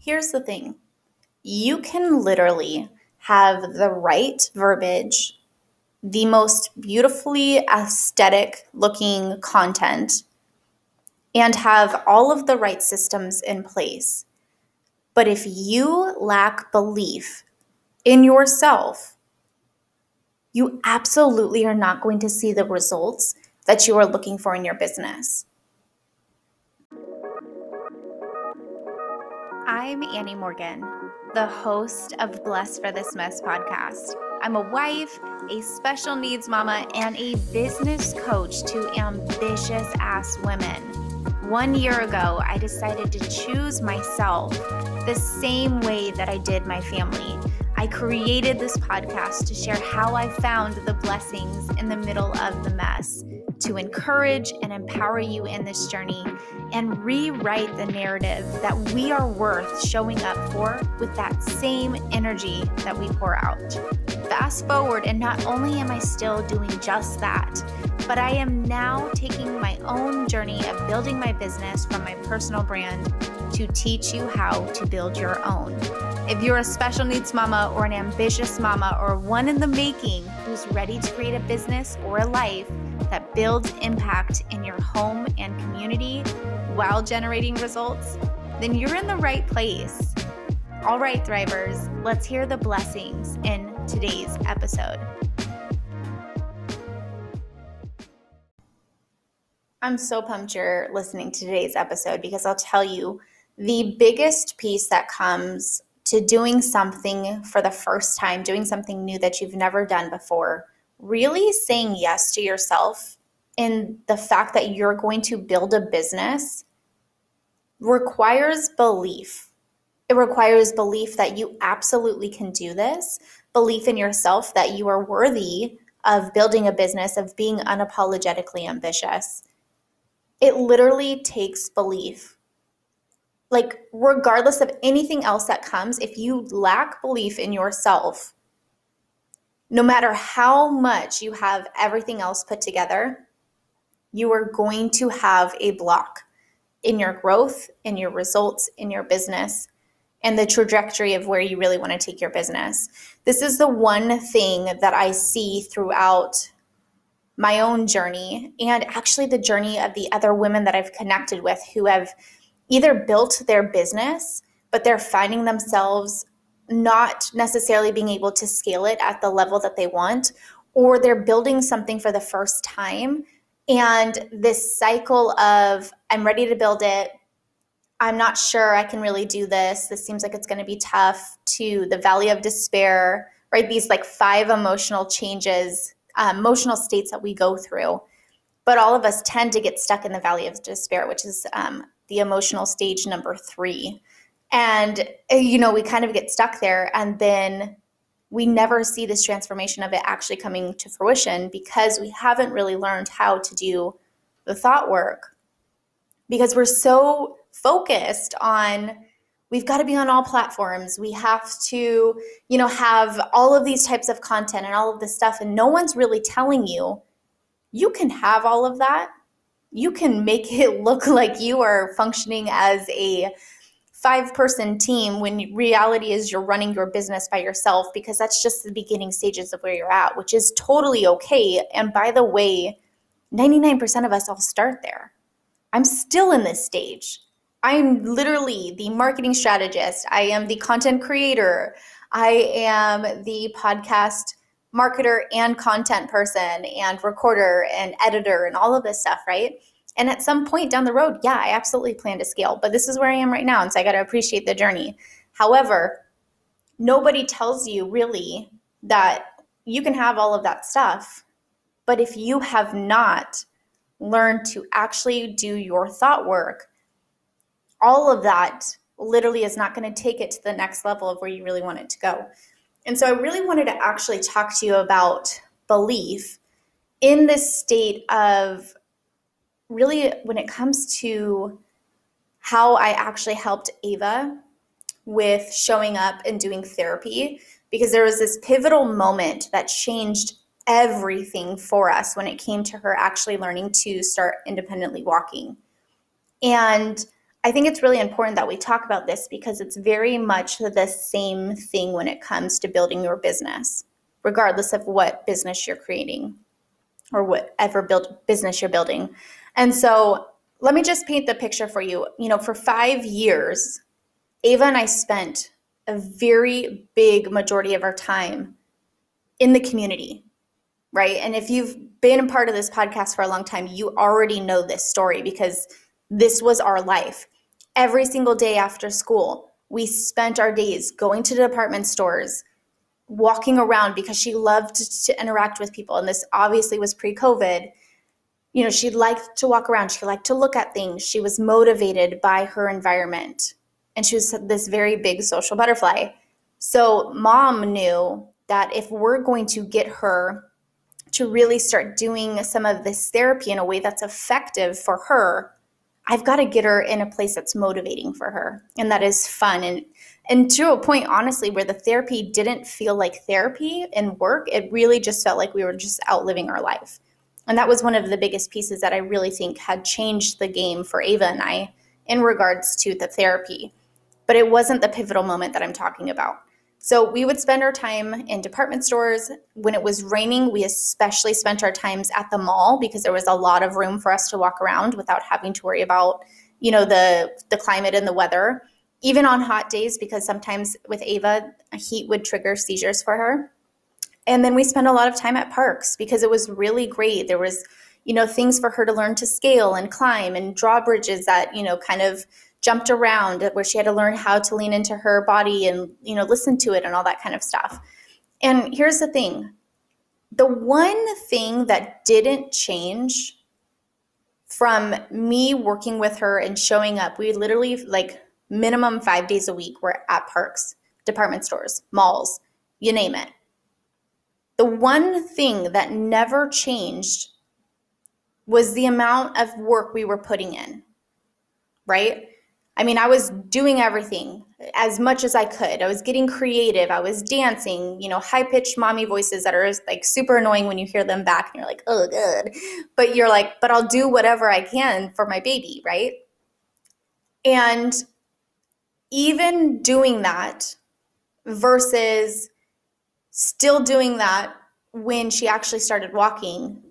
here's the thing you can literally have the right verbiage, the most beautifully aesthetic looking content, and have all of the right systems in place. But if you lack belief in yourself, you absolutely are not going to see the results that you are looking for in your business. I'm Annie Morgan, the host of Blessed for This Mess podcast. I'm a wife, a special needs mama, and a business coach to ambitious ass women. One year ago, I decided to choose myself the same way that I did my family. I created this podcast to share how I found the blessings in the middle of the mess to encourage and empower you in this journey and rewrite the narrative that we are worth showing up for with that same energy that we pour out. Fast forward, and not only am I still doing just that, but I am now taking my own journey of building my business from my personal brand to teach you how to build your own. If you're a special needs mama or an ambitious mama or one in the making who's ready to create a business or a life, that builds impact in your home and community while generating results, then you're in the right place. All right, Thrivers, let's hear the blessings in today's episode. I'm so pumped you're listening to today's episode because I'll tell you the biggest piece that comes to doing something for the first time, doing something new that you've never done before, really saying yes to yourself and the fact that you're going to build a business requires belief. It requires belief that you absolutely can do this, belief in yourself that you are worthy of building a business, of being unapologetically ambitious. It literally takes belief. Like, regardless of anything else that comes, if you lack belief in yourself, no matter how much you have everything else put together, you are going to have a block in your growth, in your results, in your business, and the trajectory of where you really want to take your business. This is the one thing that I see throughout my own journey and actually the journey of the other women that I've connected with who have either built their business, but they're finding themselves not necessarily being able to scale it at the level that they want, or they're building something for the first time. And this cycle of, I'm ready to build it, I'm not sure I can really do this, this seems like it's going to be tough, to the valley of despair, right? These like five emotional changes, uh, emotional states that we go through. But all of us tend to get stuck in the valley of despair, which is um, the emotional stage number three. And, eh, you know, we kind of get stuck there and then we never see this transformation of it actually coming to fruition because we haven't really learned how to do the thought work. Because we're so focused on we've got to be on all platforms. We have to, you know, have all of these types of content and all of this stuff and no one's really telling you you can have all of that. You can make it look like you are functioning as a five person team when reality is you're running your business by yourself because that's just the beginning stages of where you're at, which is totally okay. And by the way, 99% of us all start there. I'm still in this stage. I'm literally the marketing strategist. I am the content creator. I am the podcast marketer and content person and recorder and editor and all of this stuff, right? And at some point down the road, yeah, I absolutely plan to scale, but this is where I am right now. And so I got to appreciate the journey. However, nobody tells you really that you can have all of that stuff. But if you have not learned to actually do your thought work, all of that literally is not going to take it to the next level of where you really want it to go. And so I really wanted to actually talk to you about belief in this state of really when it comes to how I actually helped Ava with showing up and doing therapy, because there was this pivotal moment that changed everything for us when it came to her actually learning to start independently walking. And I think it's really important that we talk about this because it's very much the same thing when it comes to building your business, regardless of what business you're creating or whatever build business you're building. And so let me just paint the picture for you. You know, for five years, Ava and I spent a very big majority of our time in the community, right? And if you've been a part of this podcast for a long time, you already know this story because this was our life. Every single day after school, we spent our days going to the department stores, walking around because she loved to interact with people. And this obviously was pre COVID. You know, she liked to walk around, she liked to look at things. She was motivated by her environment. And she was this very big social butterfly. So, mom knew that if we're going to get her to really start doing some of this therapy in a way that's effective for her, I've got to get her in a place that's motivating for her and that is fun and and to a point honestly where the therapy didn't feel like therapy and work it really just felt like we were just out living our life and that was one of the biggest pieces that i really think had changed the game for ava and i in regards to the therapy but it wasn't the pivotal moment that i'm talking about so we would spend our time in department stores. When it was raining, we especially spent our times at the mall because there was a lot of room for us to walk around without having to worry about, you know, the the climate and the weather even on hot days, because sometimes with Ava, heat would trigger seizures for her. And then we spent a lot of time at parks because it was really great. There was, you know, things for her to learn to scale and climb and drawbridges that, you know, kind of jumped around where she had to learn how to lean into her body and, you know, listen to it and all that kind of stuff. And here's the thing the one thing that didn't change from me working with her and showing up, we literally like minimum five days a week we're at parks, department stores, malls, you name it. The one thing that never changed was the amount of work we were putting in, right? I mean, I was doing everything as much as I could. I was getting creative. I was dancing, you know, high pitched mommy voices that are like super annoying when you hear them back and you're like, oh, good. But you're like, but I'll do whatever I can for my baby, right? And even doing that versus still doing that when she actually started walking,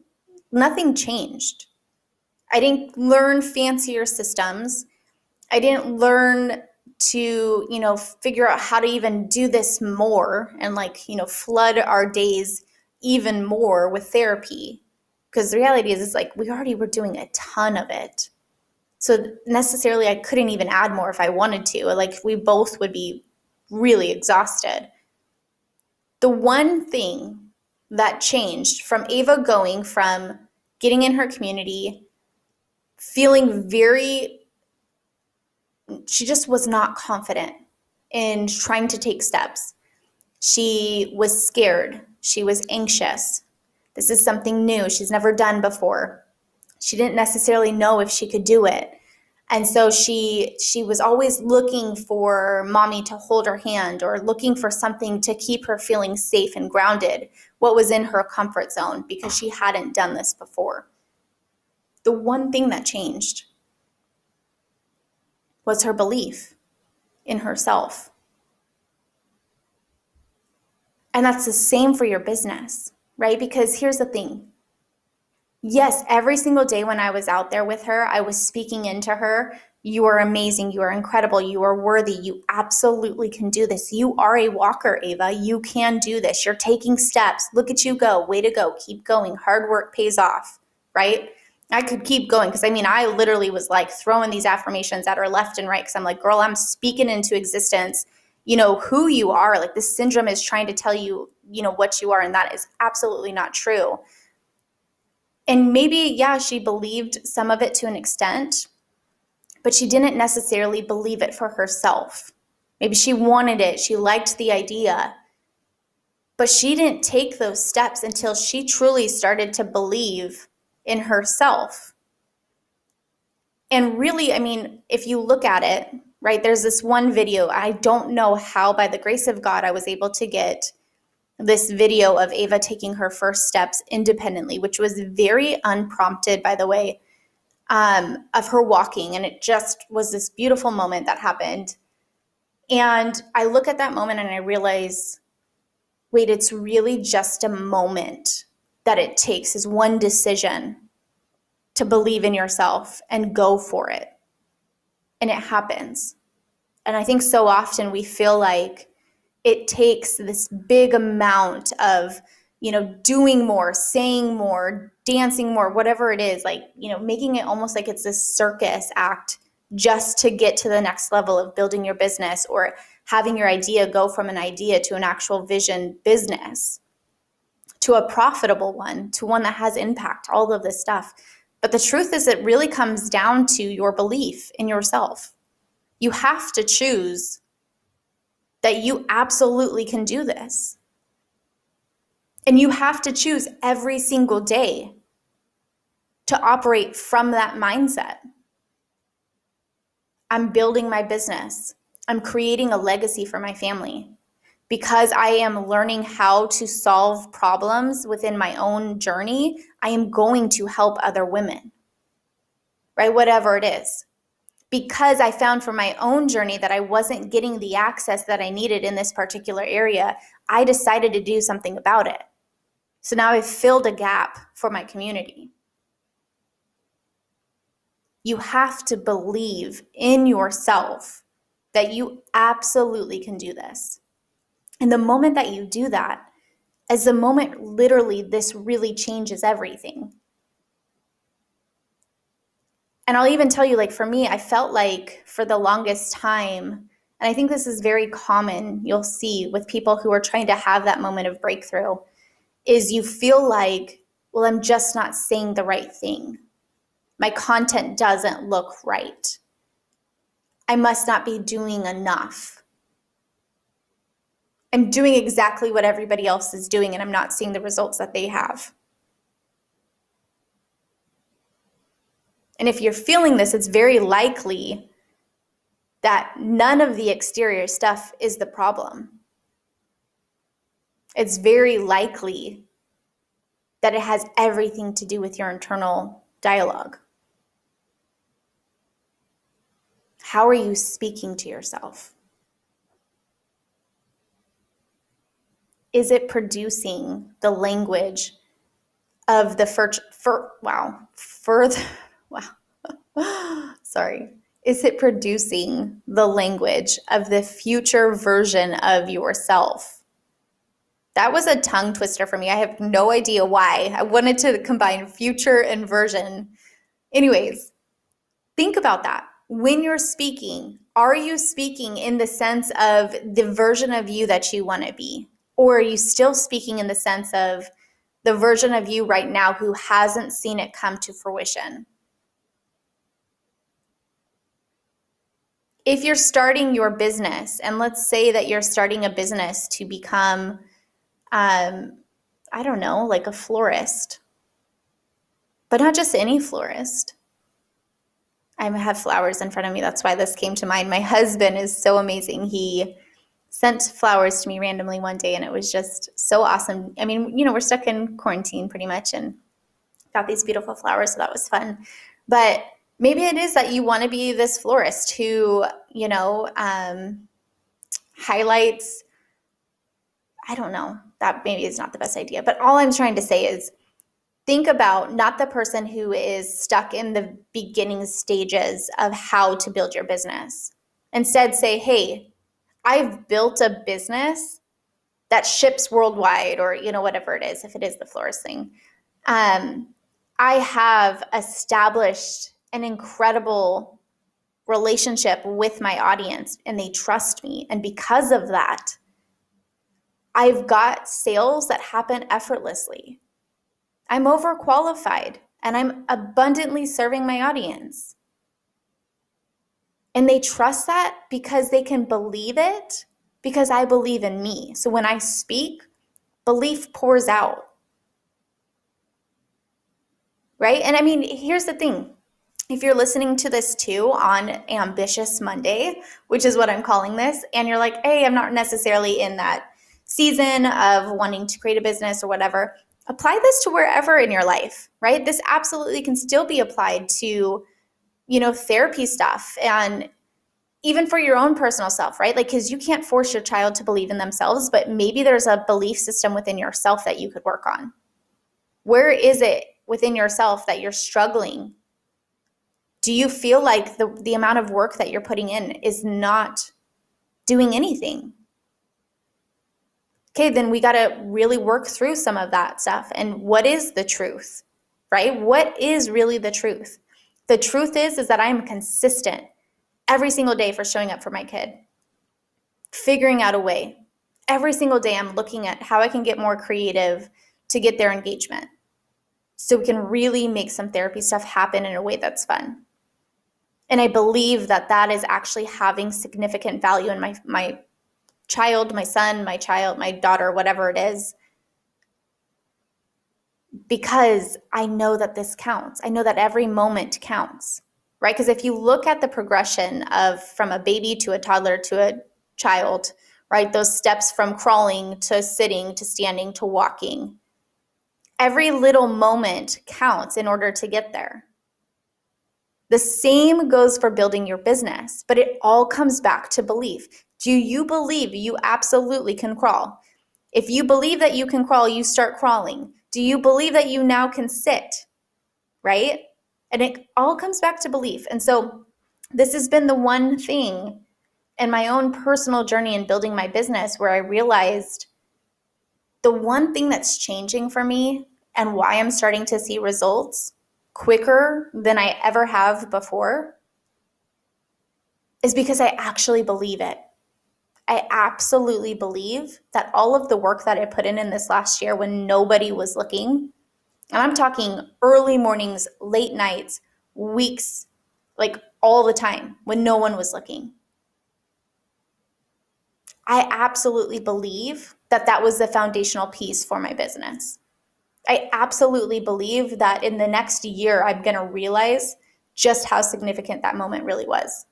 nothing changed. I didn't learn fancier systems. I didn't learn to, you know, figure out how to even do this more and like, you know, flood our days even more with therapy. Because the reality is, it's like we already were doing a ton of it. So necessarily, I couldn't even add more if I wanted to. Like, we both would be really exhausted. The one thing that changed from Ava going from getting in her community, feeling very, she just was not confident in trying to take steps. She was scared. She was anxious. This is something new she's never done before she didn't necessarily know if she could do it and so she she was always looking for mommy to hold her hand or looking for something to keep her feeling safe and grounded what was in her comfort zone because she hadn't done this before. The one thing that changed was her belief in herself. And that's the same for your business right? Because here's the thing Yes, every single day when I was out there with her, I was speaking into her. You are amazing. You are incredible. You are worthy. You absolutely can do this. You are a walker, Ava. You can do this. You're taking steps. Look at you go. Way to go. Keep going. Hard work pays off, right? I could keep going because I mean, I literally was like throwing these affirmations at her left and right because I'm like, girl, I'm speaking into existence, you know, who you are. Like, this syndrome is trying to tell you, you know, what you are. And that is absolutely not true and maybe, yeah, she believed some of it to an extent, but she didn't necessarily believe it for herself. Maybe she wanted it, she liked the idea, but she didn't take those steps until she truly started to believe in herself. And really, I mean, if you look at it, right, there's this one video. I don't know how, by the grace of God, I was able to get this video of Ava taking her first steps independently, which was very unprompted, by the way. um, of her walking, and it just was this beautiful moment that happened. And I look at that moment and I realize, wait, it's really just a moment that it takes is one decision to believe in yourself and go for it. And it happens. And I think so often we feel like it takes this big amount of, you know, doing more, saying more, dancing more, whatever it is, like, you know, making it almost like it's this circus act just to get to the next level of building your business or having your idea go from an idea to an actual vision business to a profitable one to one that has impact all of this stuff. But the truth is it really comes down to your belief in yourself. You have to choose that you absolutely can do this and you have to choose every single day to operate from that mindset I'm building my business. I'm creating a legacy for my family because I am learning how to solve problems within my own journey. I am going to help other women, right? Whatever it is. Because I found from my own journey that I wasn't getting the access that I needed in this particular area, I decided to do something about it. So now I've filled a gap for my community. You have to believe in yourself that you absolutely can do this. And the moment that you do that, as the moment literally this really changes everything. And I'll even tell you, like, for me, I felt like for the longest time, and I think this is very common, you'll see with people who are trying to have that moment of breakthrough, is you feel like, well, I'm just not saying the right thing my content doesn't look right. I must not be doing enough. I'm doing exactly what everybody else is doing, and I'm not seeing the results that they have. And if you're feeling this, it's very likely that none of the exterior stuff is the problem. It's very likely that it has everything to do with your internal dialogue. How are you speaking to yourself? Is it producing the language of the first, for, wow, further, wow, sorry. Is it producing the language of the future version of yourself? That was a tongue twister for me. I have no idea why. I wanted to combine future and version. Anyways, think about that when you're speaking, are you speaking in the sense of the version of you that you want to be? Or are you still speaking in the sense of the version of you right now who hasn't seen it come to fruition? If you're starting your business, and let's say that you're starting a business to become, um, I don't know, like a florist, but not just any florist I have flowers in front of me. That's why this came to mind. My husband is so amazing. He sent flowers to me randomly one day and it was just so awesome. I mean, you know, we're stuck in quarantine pretty much and got these beautiful flowers, so that was fun. But maybe it is that you want to be this florist who, you know, um, highlights, I don't know, that maybe is not the best idea. But all I'm trying to say is think about not the person who is stuck in the beginning stages of how to build your business. Instead, say, hey, I've built a business that ships worldwide, or you know, whatever it is, if it is the florist thing. Um, I have established an incredible relationship with my audience and they trust me. And because of that, I've got sales that happen effortlessly. I'm overqualified and I'm abundantly serving my audience. And they trust that because they can believe it because I believe in me. So when I speak, belief pours out. Right? And I mean, here's the thing. If you're listening to this too on Ambitious Monday, which is what I'm calling this, and you're like, hey, I'm not necessarily in that season of wanting to create a business or whatever, apply this to wherever in your life, right? This absolutely can still be applied to, you know, therapy stuff and even for your own personal self, right? Like, because you can't force your child to believe in themselves, but maybe there's a belief system within yourself that you could work on. Where is it within yourself that you're struggling? Do you feel like the, the amount of work that you're putting in is not doing anything? Okay, then we got to really work through some of that stuff. And what is the truth? Right? What is really the truth? The truth is is that I'm consistent every single day for showing up for my kid. Figuring out a way. Every single day I'm looking at how I can get more creative to get their engagement. So we can really make some therapy stuff happen in a way that's fun. And I believe that that is actually having significant value in my my child, my son, my child, my daughter, whatever it is, because I know that this counts. I know that every moment counts, right? Because if you look at the progression of from a baby to a toddler to a child, right, those steps from crawling to sitting to standing to walking, every little moment counts in order to get there. The same goes for building your business, but it all comes back to belief. Do you believe you absolutely can crawl? If you believe that you can crawl, you start crawling. Do you believe that you now can sit? Right? And it all comes back to belief. And so, this has been the one thing in my own personal journey in building my business where I realized the one thing that's changing for me and why I'm starting to see results quicker than I ever have before is because I actually believe it. I absolutely believe that all of the work that I put in in this last year when nobody was looking, and I'm talking early mornings, late nights, weeks, like all the time when no one was looking. I absolutely believe that that was the foundational piece for my business. I absolutely believe that in the next year, I'm going to realize just how significant that moment really was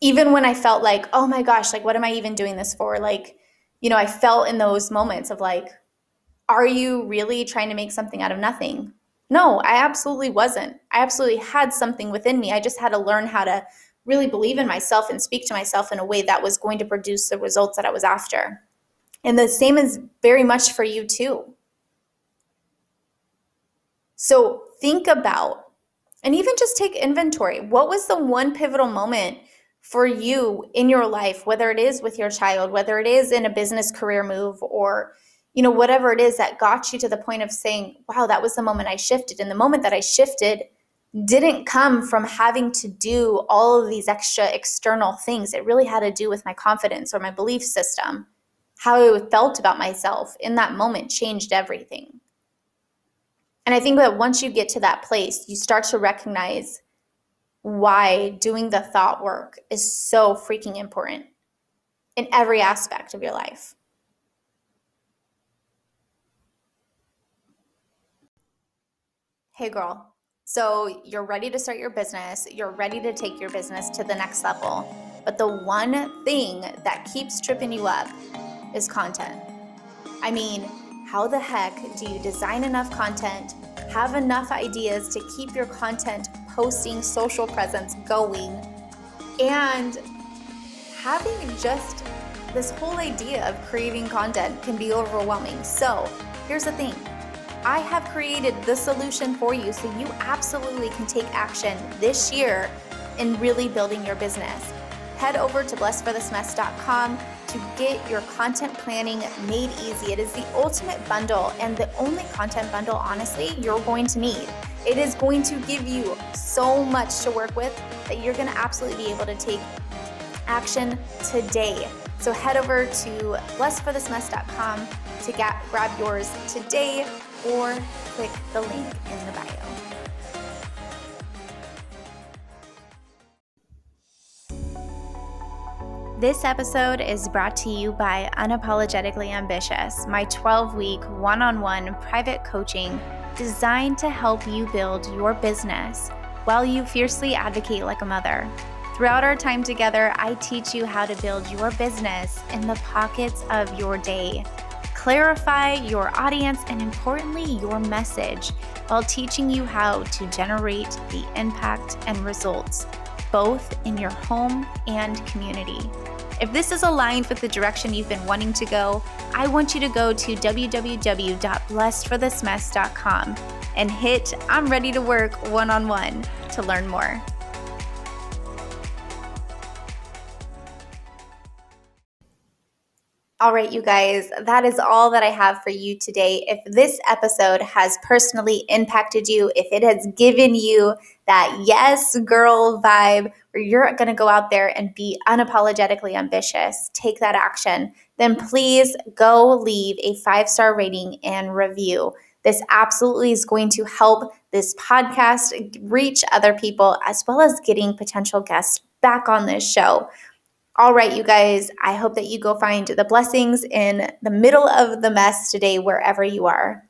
even when I felt like, oh my gosh, like, what am I even doing this for? Like, you know, I felt in those moments of like, are you really trying to make something out of nothing? No, I absolutely wasn't. I absolutely had something within me. I just had to learn how to really believe in myself and speak to myself in a way that was going to produce the results that I was after. And the same is very much for you too. So think about, and even just take inventory. What was the one pivotal moment for you in your life, whether it is with your child, whether it is in a business career move or you know whatever it is that got you to the point of saying, "Wow, that was the moment I shifted." And the moment that I shifted didn't come from having to do all of these extra external things. It really had to do with my confidence or my belief system. How I felt about myself in that moment changed everything. And I think that once you get to that place, you start to recognize why doing the thought work is so freaking important in every aspect of your life. Hey, girl. So you're ready to start your business, you're ready to take your business to the next level. But the one thing that keeps tripping you up is content. I mean, how the heck do you design enough content, have enough ideas to keep your content posting social presence going and having just this whole idea of creating content can be overwhelming. So, here's the thing I have created the solution for you so you absolutely can take action this year in really building your business. Head over to blessedforthismess.com to get your content planning made easy. It is the ultimate bundle and the only content bundle, honestly, you're going to need. It is going to give you so much to work with that you're going to absolutely be able to take action today. So head over to blessedforthismess.com to get, grab yours today or click the link in the bio. This episode is brought to you by Unapologetically Ambitious, my 12 week one on one private coaching designed to help you build your business while you fiercely advocate like a mother. Throughout our time together, I teach you how to build your business in the pockets of your day clarify your audience and importantly, your message while teaching you how to generate the impact and results both in your home and community. If this is aligned with the direction you've been wanting to go, I want you to go to www.blessedforthismess.com and hit I'm ready to work one on one to learn more. All right, you guys, that is all that I have for you today. If this episode has personally impacted you, if it has given you that yes, girl vibe where you're going to go out there and be unapologetically ambitious, take that action, then please go leave a five star rating and review. This absolutely is going to help this podcast reach other people as well as getting potential guests back on this show. All right, you guys, I hope that you go find the blessings in the middle of the mess today, wherever you are.